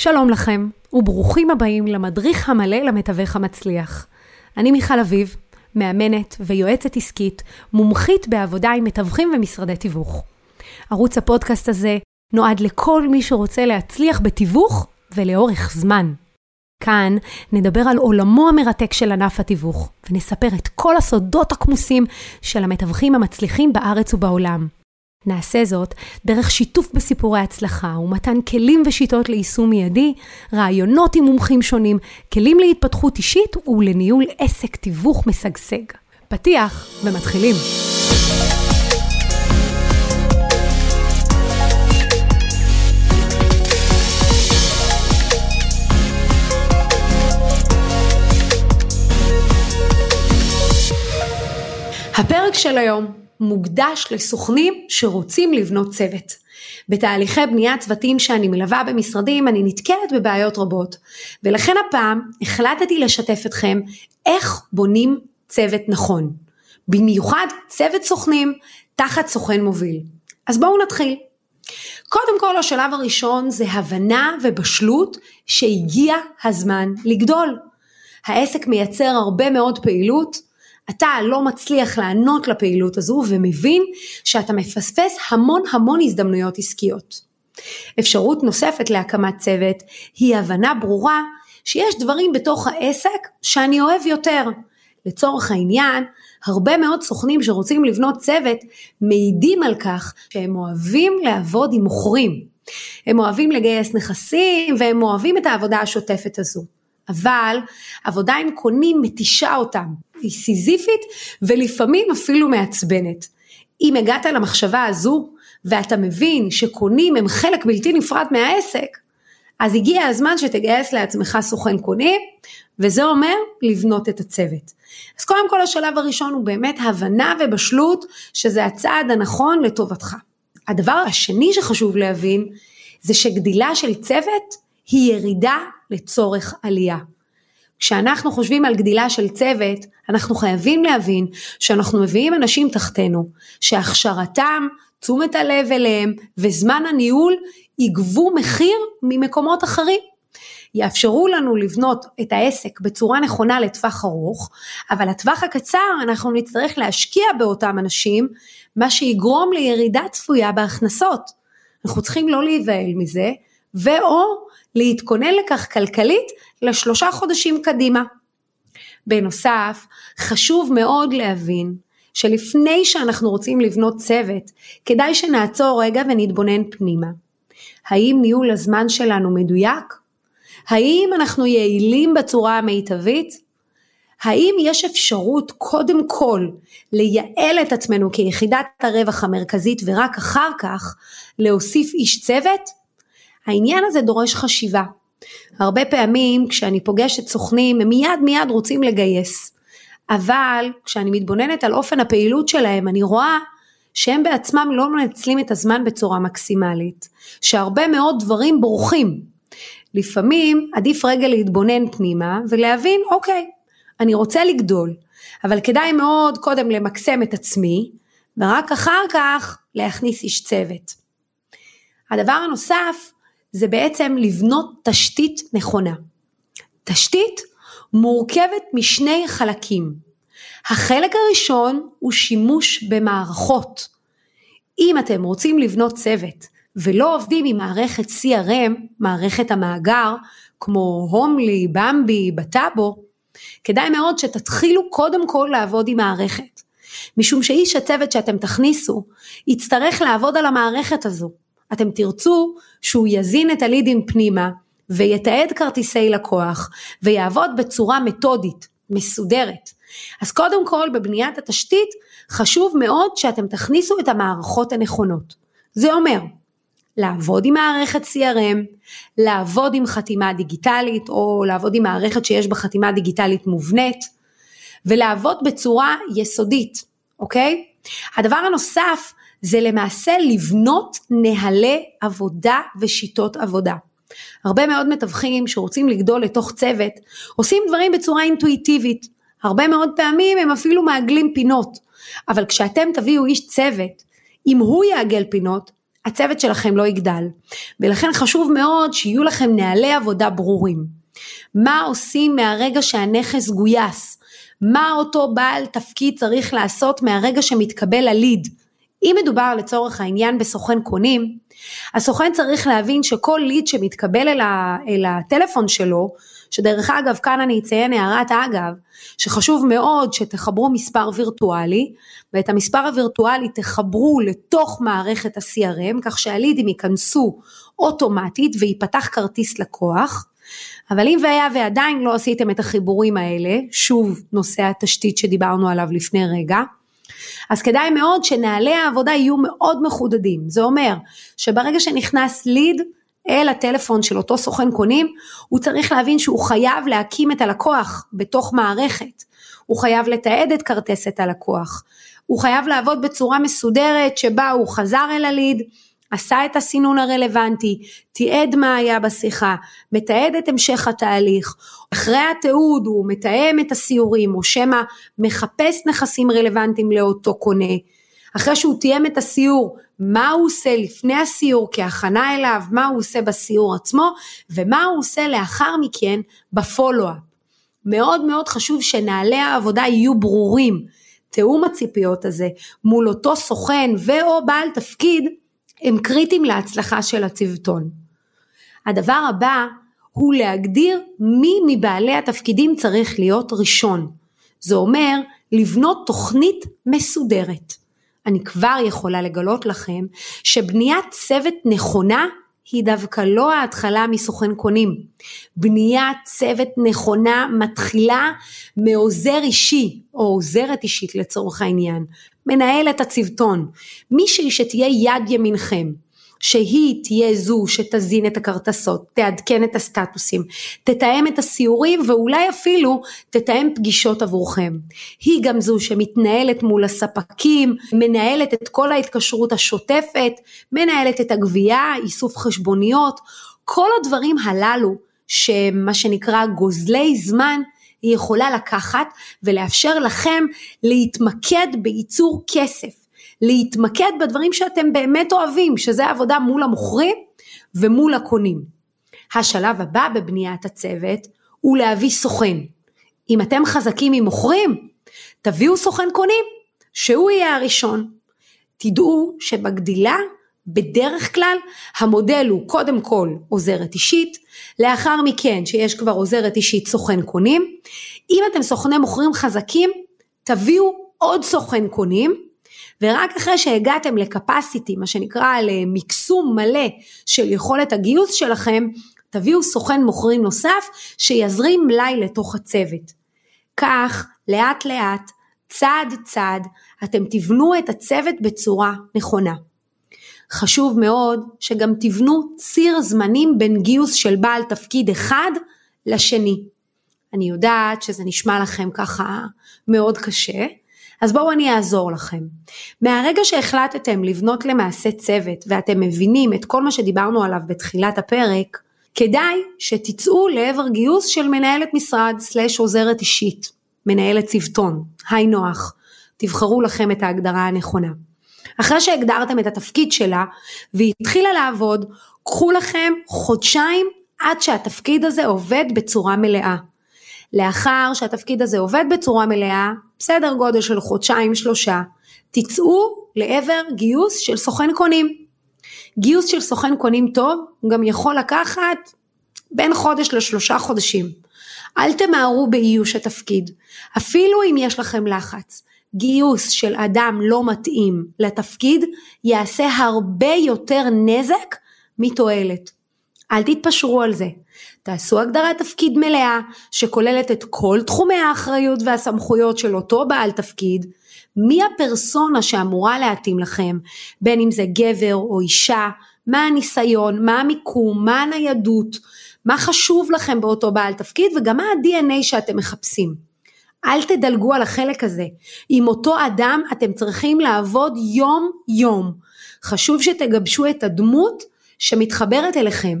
שלום לכם, וברוכים הבאים למדריך המלא למתווך המצליח. אני מיכל אביב, מאמנת ויועצת עסקית, מומחית בעבודה עם מתווכים ומשרדי תיווך. ערוץ הפודקאסט הזה נועד לכל מי שרוצה להצליח בתיווך ולאורך זמן. כאן נדבר על עולמו המרתק של ענף התיווך, ונספר את כל הסודות הכמוסים של המתווכים המצליחים בארץ ובעולם. נעשה זאת דרך שיתוף בסיפורי הצלחה ומתן כלים ושיטות ליישום מיידי, רעיונות עם מומחים שונים, כלים להתפתחות אישית ולניהול עסק תיווך משגשג. פתיח ומתחילים. הפרק של היום מוקדש לסוכנים שרוצים לבנות צוות. בתהליכי בניית צוותים שאני מלווה במשרדים אני נתקלת בבעיות רבות ולכן הפעם החלטתי לשתף אתכם איך בונים צוות נכון. במיוחד צוות סוכנים תחת סוכן מוביל. אז בואו נתחיל. קודם כל השלב הראשון זה הבנה ובשלות שהגיע הזמן לגדול. העסק מייצר הרבה מאוד פעילות אתה לא מצליח לענות לפעילות הזו ומבין שאתה מפספס המון המון הזדמנויות עסקיות. אפשרות נוספת להקמת צוות היא הבנה ברורה שיש דברים בתוך העסק שאני אוהב יותר. לצורך העניין, הרבה מאוד סוכנים שרוצים לבנות צוות מעידים על כך שהם אוהבים לעבוד עם מוכרים. הם אוהבים לגייס נכסים והם אוהבים את העבודה השוטפת הזו. אבל עבודה עם קונים מתישה אותם, היא סיזיפית ולפעמים אפילו מעצבנת. אם הגעת למחשבה הזו ואתה מבין שקונים הם חלק בלתי נפרד מהעסק, אז הגיע הזמן שתגייס לעצמך סוכן קונים, וזה אומר לבנות את הצוות. אז קודם כל השלב הראשון הוא באמת הבנה ובשלות שזה הצעד הנכון לטובתך. הדבר השני שחשוב להבין זה שגדילה של צוות היא ירידה לצורך עלייה. כשאנחנו חושבים על גדילה של צוות, אנחנו חייבים להבין שאנחנו מביאים אנשים תחתינו, שהכשרתם, תשומת הלב אליהם וזמן הניהול יגבו מחיר ממקומות אחרים. יאפשרו לנו לבנות את העסק בצורה נכונה לטווח ארוך, אבל לטווח הקצר אנחנו נצטרך להשקיע באותם אנשים, מה שיגרום לירידה צפויה בהכנסות. אנחנו צריכים לא להיבהל מזה, ואו להתכונן לכך כלכלית לשלושה חודשים קדימה. בנוסף, חשוב מאוד להבין שלפני שאנחנו רוצים לבנות צוות, כדאי שנעצור רגע ונתבונן פנימה. האם ניהול הזמן שלנו מדויק? האם אנחנו יעילים בצורה המיטבית? האם יש אפשרות קודם כל לייעל את עצמנו כיחידת הרווח המרכזית ורק אחר כך להוסיף איש צוות? העניין הזה דורש חשיבה. הרבה פעמים כשאני פוגשת סוכנים הם מיד מיד רוצים לגייס, אבל כשאני מתבוננת על אופן הפעילות שלהם אני רואה שהם בעצמם לא מנצלים את הזמן בצורה מקסימלית, שהרבה מאוד דברים בורחים. לפעמים עדיף רגע להתבונן פנימה ולהבין אוקיי, אני רוצה לגדול, אבל כדאי מאוד קודם למקסם את עצמי ורק אחר כך להכניס איש צוות. הדבר הנוסף זה בעצם לבנות תשתית נכונה. תשתית מורכבת משני חלקים. החלק הראשון הוא שימוש במערכות. אם אתם רוצים לבנות צוות ולא עובדים עם מערכת CRM, מערכת המאגר, כמו הומלי, במבי, בטאבו, כדאי מאוד שתתחילו קודם כל לעבוד עם מערכת. משום שאיש הצוות שאתם תכניסו יצטרך לעבוד על המערכת הזו. אתם תרצו שהוא יזין את הלידים פנימה ויתעד כרטיסי לקוח ויעבוד בצורה מתודית, מסודרת. אז קודם כל בבניית התשתית חשוב מאוד שאתם תכניסו את המערכות הנכונות. זה אומר לעבוד עם מערכת CRM, לעבוד עם חתימה דיגיטלית או לעבוד עם מערכת שיש בה חתימה דיגיטלית מובנית ולעבוד בצורה יסודית, אוקיי? הדבר הנוסף זה למעשה לבנות נהלי עבודה ושיטות עבודה. הרבה מאוד מתווכים שרוצים לגדול לתוך צוות עושים דברים בצורה אינטואיטיבית. הרבה מאוד פעמים הם אפילו מעגלים פינות. אבל כשאתם תביאו איש צוות, אם הוא יעגל פינות, הצוות שלכם לא יגדל. ולכן חשוב מאוד שיהיו לכם נהלי עבודה ברורים. מה עושים מהרגע שהנכס גויס? מה אותו בעל תפקיד צריך לעשות מהרגע שמתקבל הליד? אם מדובר לצורך העניין בסוכן קונים, הסוכן צריך להבין שכל ליד שמתקבל אל, ה, אל הטלפון שלו, שדרך אגב כאן אני אציין הערת אגב, שחשוב מאוד שתחברו מספר וירטואלי, ואת המספר הווירטואלי תחברו לתוך מערכת ה-CRM, כך שהלידים ייכנסו אוטומטית וייפתח כרטיס לקוח, אבל אם והיה ועדיין לא עשיתם את החיבורים האלה, שוב נושא התשתית שדיברנו עליו לפני רגע, אז כדאי מאוד שנהלי העבודה יהיו מאוד מחודדים. זה אומר שברגע שנכנס ליד אל הטלפון של אותו סוכן קונים, הוא צריך להבין שהוא חייב להקים את הלקוח בתוך מערכת. הוא חייב לתעד את כרטסת הלקוח. הוא חייב לעבוד בצורה מסודרת שבה הוא חזר אל הליד, עשה את הסינון הרלוונטי, תיעד מה היה בשיחה, מתעד את המשך התהליך, אחרי התיעוד הוא מתאם את הסיורים או שמא מחפש נכסים רלוונטיים לאותו קונה, אחרי שהוא תיאם את הסיור, מה הוא עושה לפני הסיור כהכנה אליו, מה הוא עושה בסיור עצמו ומה הוא עושה לאחר מכן בפולו-אפ. מאוד מאוד חשוב שנהלי העבודה יהיו ברורים. תיאום הציפיות הזה מול אותו סוכן ו/או בעל תפקיד הם קריטיים להצלחה של הצוותון. הדבר הבא הוא להגדיר מי מבעלי התפקידים צריך להיות ראשון. זה אומר לבנות תוכנית מסודרת. אני כבר יכולה לגלות לכם שבניית צוות נכונה היא דווקא לא ההתחלה מסוכן קונים. בניית צוות נכונה מתחילה מעוזר אישי או עוזרת אישית לצורך העניין, מנהלת הצוותון, מישהי שתהיה יד ימינכם. שהיא תהיה זו שתזין את הכרטסות, תעדכן את הסטטוסים, תתאם את הסיורים ואולי אפילו תתאם פגישות עבורכם. היא גם זו שמתנהלת מול הספקים, מנהלת את כל ההתקשרות השוטפת, מנהלת את הגבייה, איסוף חשבוניות, כל הדברים הללו שמה שנקרא גוזלי זמן היא יכולה לקחת ולאפשר לכם להתמקד בייצור כסף. להתמקד בדברים שאתם באמת אוהבים, שזה עבודה מול המוכרים ומול הקונים. השלב הבא בבניית הצוות הוא להביא סוכן. אם אתם חזקים עם מוכרים, תביאו סוכן קונים, שהוא יהיה הראשון. תדעו שבגדילה בדרך כלל המודל הוא קודם כל עוזרת אישית, לאחר מכן שיש כבר עוזרת אישית סוכן קונים. אם אתם סוכני מוכרים חזקים, תביאו עוד סוכן קונים, ורק אחרי שהגעתם לקפסיטי, מה שנקרא למקסום מלא של יכולת הגיוס שלכם, תביאו סוכן מוכרים נוסף שיזרים מלאי לתוך הצוות. כך, לאט לאט, צעד צעד, אתם תבנו את הצוות בצורה נכונה. חשוב מאוד שגם תבנו ציר זמנים בין גיוס של בעל תפקיד אחד לשני. אני יודעת שזה נשמע לכם ככה מאוד קשה, אז בואו אני אעזור לכם. מהרגע שהחלטתם לבנות למעשה צוות ואתם מבינים את כל מה שדיברנו עליו בתחילת הפרק, כדאי שתצאו לעבר גיוס של מנהלת משרד סלש עוזרת אישית, מנהלת צוותון, היי נוח, תבחרו לכם את ההגדרה הנכונה. אחרי שהגדרתם את התפקיד שלה והיא התחילה לעבוד, קחו לכם חודשיים עד שהתפקיד הזה עובד בצורה מלאה. לאחר שהתפקיד הזה עובד בצורה מלאה, בסדר גודל של חודשיים שלושה, תצאו לעבר גיוס של סוכן קונים. גיוס של סוכן קונים טוב גם יכול לקחת בין חודש לשלושה חודשים. אל תמהרו באיוש התפקיד, אפילו אם יש לכם לחץ. גיוס של אדם לא מתאים לתפקיד יעשה הרבה יותר נזק מתועלת. אל תתפשרו על זה. תעשו הגדרת תפקיד מלאה שכוללת את כל תחומי האחריות והסמכויות של אותו בעל תפקיד, מי הפרסונה שאמורה להתאים לכם, בין אם זה גבר או אישה, מה הניסיון, מה המיקום, מה הניידות, מה חשוב לכם באותו בעל תפקיד וגם מה ה-DNA שאתם מחפשים. אל תדלגו על החלק הזה. עם אותו אדם אתם צריכים לעבוד יום יום. חשוב שתגבשו את הדמות שמתחברת אליכם.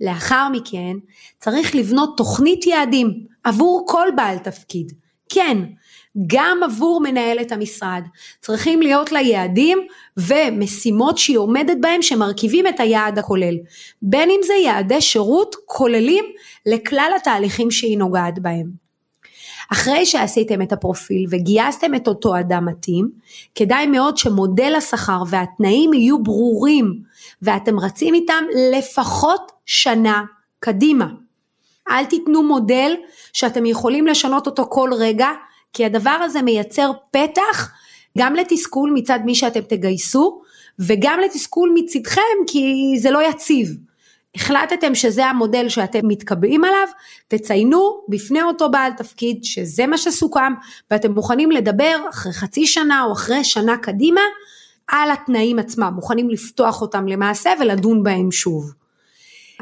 לאחר מכן צריך לבנות תוכנית יעדים עבור כל בעל תפקיד, כן, גם עבור מנהלת המשרד צריכים להיות לה יעדים ומשימות שהיא עומדת בהם שמרכיבים את היעד הכולל. בין אם זה יעדי שירות כוללים לכלל התהליכים שהיא נוגעת בהם. אחרי שעשיתם את הפרופיל וגייסתם את אותו אדם מתאים, כדאי מאוד שמודל השכר והתנאים יהיו ברורים ואתם רצים איתם לפחות שנה קדימה. אל תיתנו מודל שאתם יכולים לשנות אותו כל רגע, כי הדבר הזה מייצר פתח גם לתסכול מצד מי שאתם תגייסו, וגם לתסכול מצדכם כי זה לא יציב. החלטתם שזה המודל שאתם מתקבעים עליו, תציינו בפני אותו בעל תפקיד שזה מה שסוכם ואתם מוכנים לדבר אחרי חצי שנה או אחרי שנה קדימה על התנאים עצמם, מוכנים לפתוח אותם למעשה ולדון בהם שוב.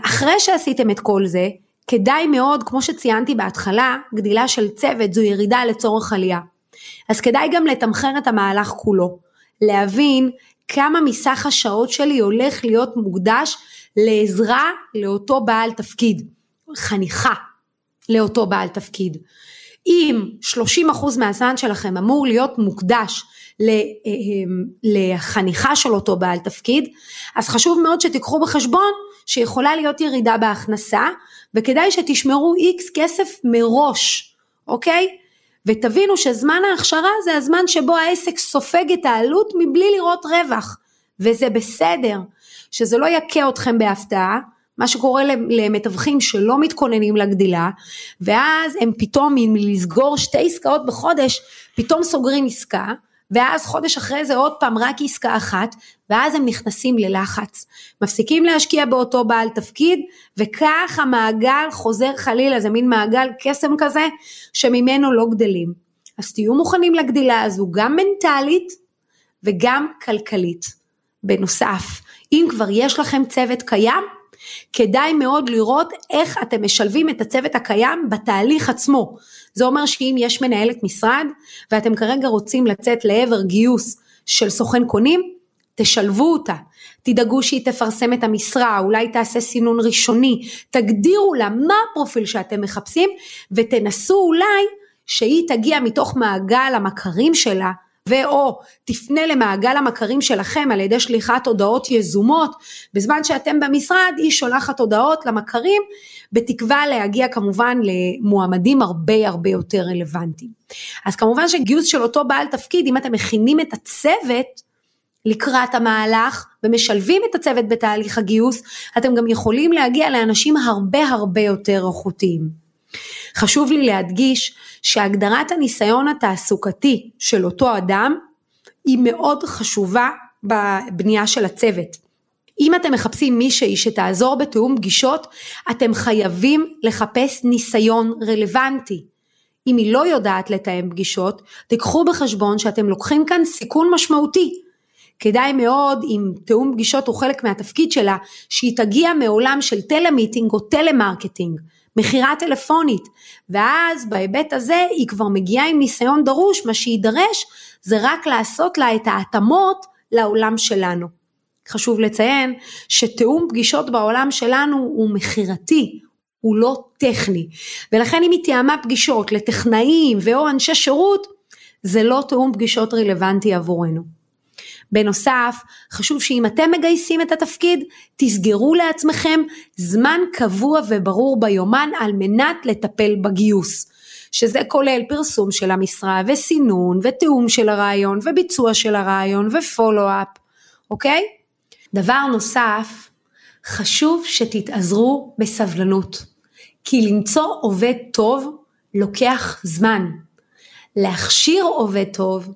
אחרי שעשיתם את כל זה, כדאי מאוד, כמו שציינתי בהתחלה, גדילה של צוות זו ירידה לצורך עלייה. אז כדאי גם לתמחר את המהלך כולו, להבין כמה מסך השעות שלי הולך להיות מוקדש לעזרה לאותו בעל תפקיד, חניכה לאותו בעל תפקיד. אם 30% מהזמן שלכם אמור להיות מוקדש אה, לחניכה של אותו בעל תפקיד, אז חשוב מאוד שתיקחו בחשבון שיכולה להיות ירידה בהכנסה, וכדאי שתשמרו איקס כסף מראש, אוקיי? ותבינו שזמן ההכשרה זה הזמן שבו העסק סופג את העלות מבלי לראות רווח, וזה בסדר. שזה לא יכה אתכם בהפתעה, מה שקורה למתווכים שלא מתכוננים לגדילה, ואז הם פתאום מלסגור שתי עסקאות בחודש, פתאום סוגרים עסקה, ואז חודש אחרי זה עוד פעם רק עסקה אחת, ואז הם נכנסים ללחץ. מפסיקים להשקיע באותו בעל תפקיד, וכך המעגל חוזר חלילה, זה מין מעגל קסם כזה, שממנו לא גדלים. אז תהיו מוכנים לגדילה הזו, גם מנטלית וגם כלכלית. בנוסף, אם כבר יש לכם צוות קיים, כדאי מאוד לראות איך אתם משלבים את הצוות הקיים בתהליך עצמו. זה אומר שאם יש מנהלת משרד ואתם כרגע רוצים לצאת לעבר גיוס של סוכן קונים, תשלבו אותה, תדאגו שהיא תפרסם את המשרה, אולי תעשה סינון ראשוני, תגדירו לה מה הפרופיל שאתם מחפשים ותנסו אולי שהיא תגיע מתוך מעגל המכרים שלה ואו תפנה למעגל המכרים שלכם על ידי שליחת הודעות יזומות, בזמן שאתם במשרד היא שולחת הודעות למכרים, בתקווה להגיע כמובן למועמדים הרבה הרבה יותר רלוונטיים. אז כמובן שגיוס של אותו בעל תפקיד, אם אתם מכינים את הצוות, לקראת המהלך ומשלבים את הצוות בתהליך הגיוס, אתם גם יכולים להגיע לאנשים הרבה הרבה יותר איכותיים. חשוב לי להדגיש שהגדרת הניסיון התעסוקתי של אותו אדם היא מאוד חשובה בבנייה של הצוות. אם אתם מחפשים מישהי שתעזור בתיאום פגישות, אתם חייבים לחפש ניסיון רלוונטי. אם היא לא יודעת לתאם פגישות, תיקחו בחשבון שאתם לוקחים כאן סיכון משמעותי. כדאי מאוד, אם תיאום פגישות הוא חלק מהתפקיד שלה, שהיא תגיע מעולם של טלמיטינג או טלמרקטינג. מכירה טלפונית, ואז בהיבט הזה היא כבר מגיעה עם ניסיון דרוש, מה שיידרש זה רק לעשות לה את ההתאמות לעולם שלנו. חשוב לציין שתיאום פגישות בעולם שלנו הוא מכירתי, הוא לא טכני, ולכן אם היא תיאמה פגישות לטכנאים ו/או אנשי שירות, זה לא תיאום פגישות רלוונטי עבורנו. בנוסף, חשוב שאם אתם מגייסים את התפקיד, תסגרו לעצמכם זמן קבוע וברור ביומן על מנת לטפל בגיוס. שזה כולל פרסום של המשרה וסינון ותיאום של הרעיון וביצוע של הרעיון ופולו-אפ, אוקיי? דבר נוסף, חשוב שתתאזרו בסבלנות, כי למצוא עובד טוב לוקח זמן. להכשיר עובד טוב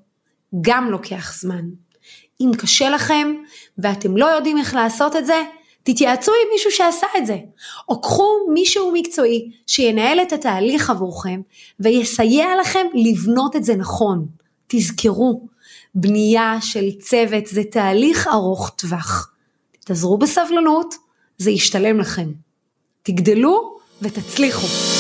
גם לוקח זמן. אם קשה לכם ואתם לא יודעים איך לעשות את זה, תתייעצו עם מישהו שעשה את זה, או קחו מישהו מקצועי שינהל את התהליך עבורכם ויסייע לכם לבנות את זה נכון. תזכרו, בנייה של צוות זה תהליך ארוך טווח. תתאזרו בסבלנות, זה ישתלם לכם. תגדלו ותצליחו.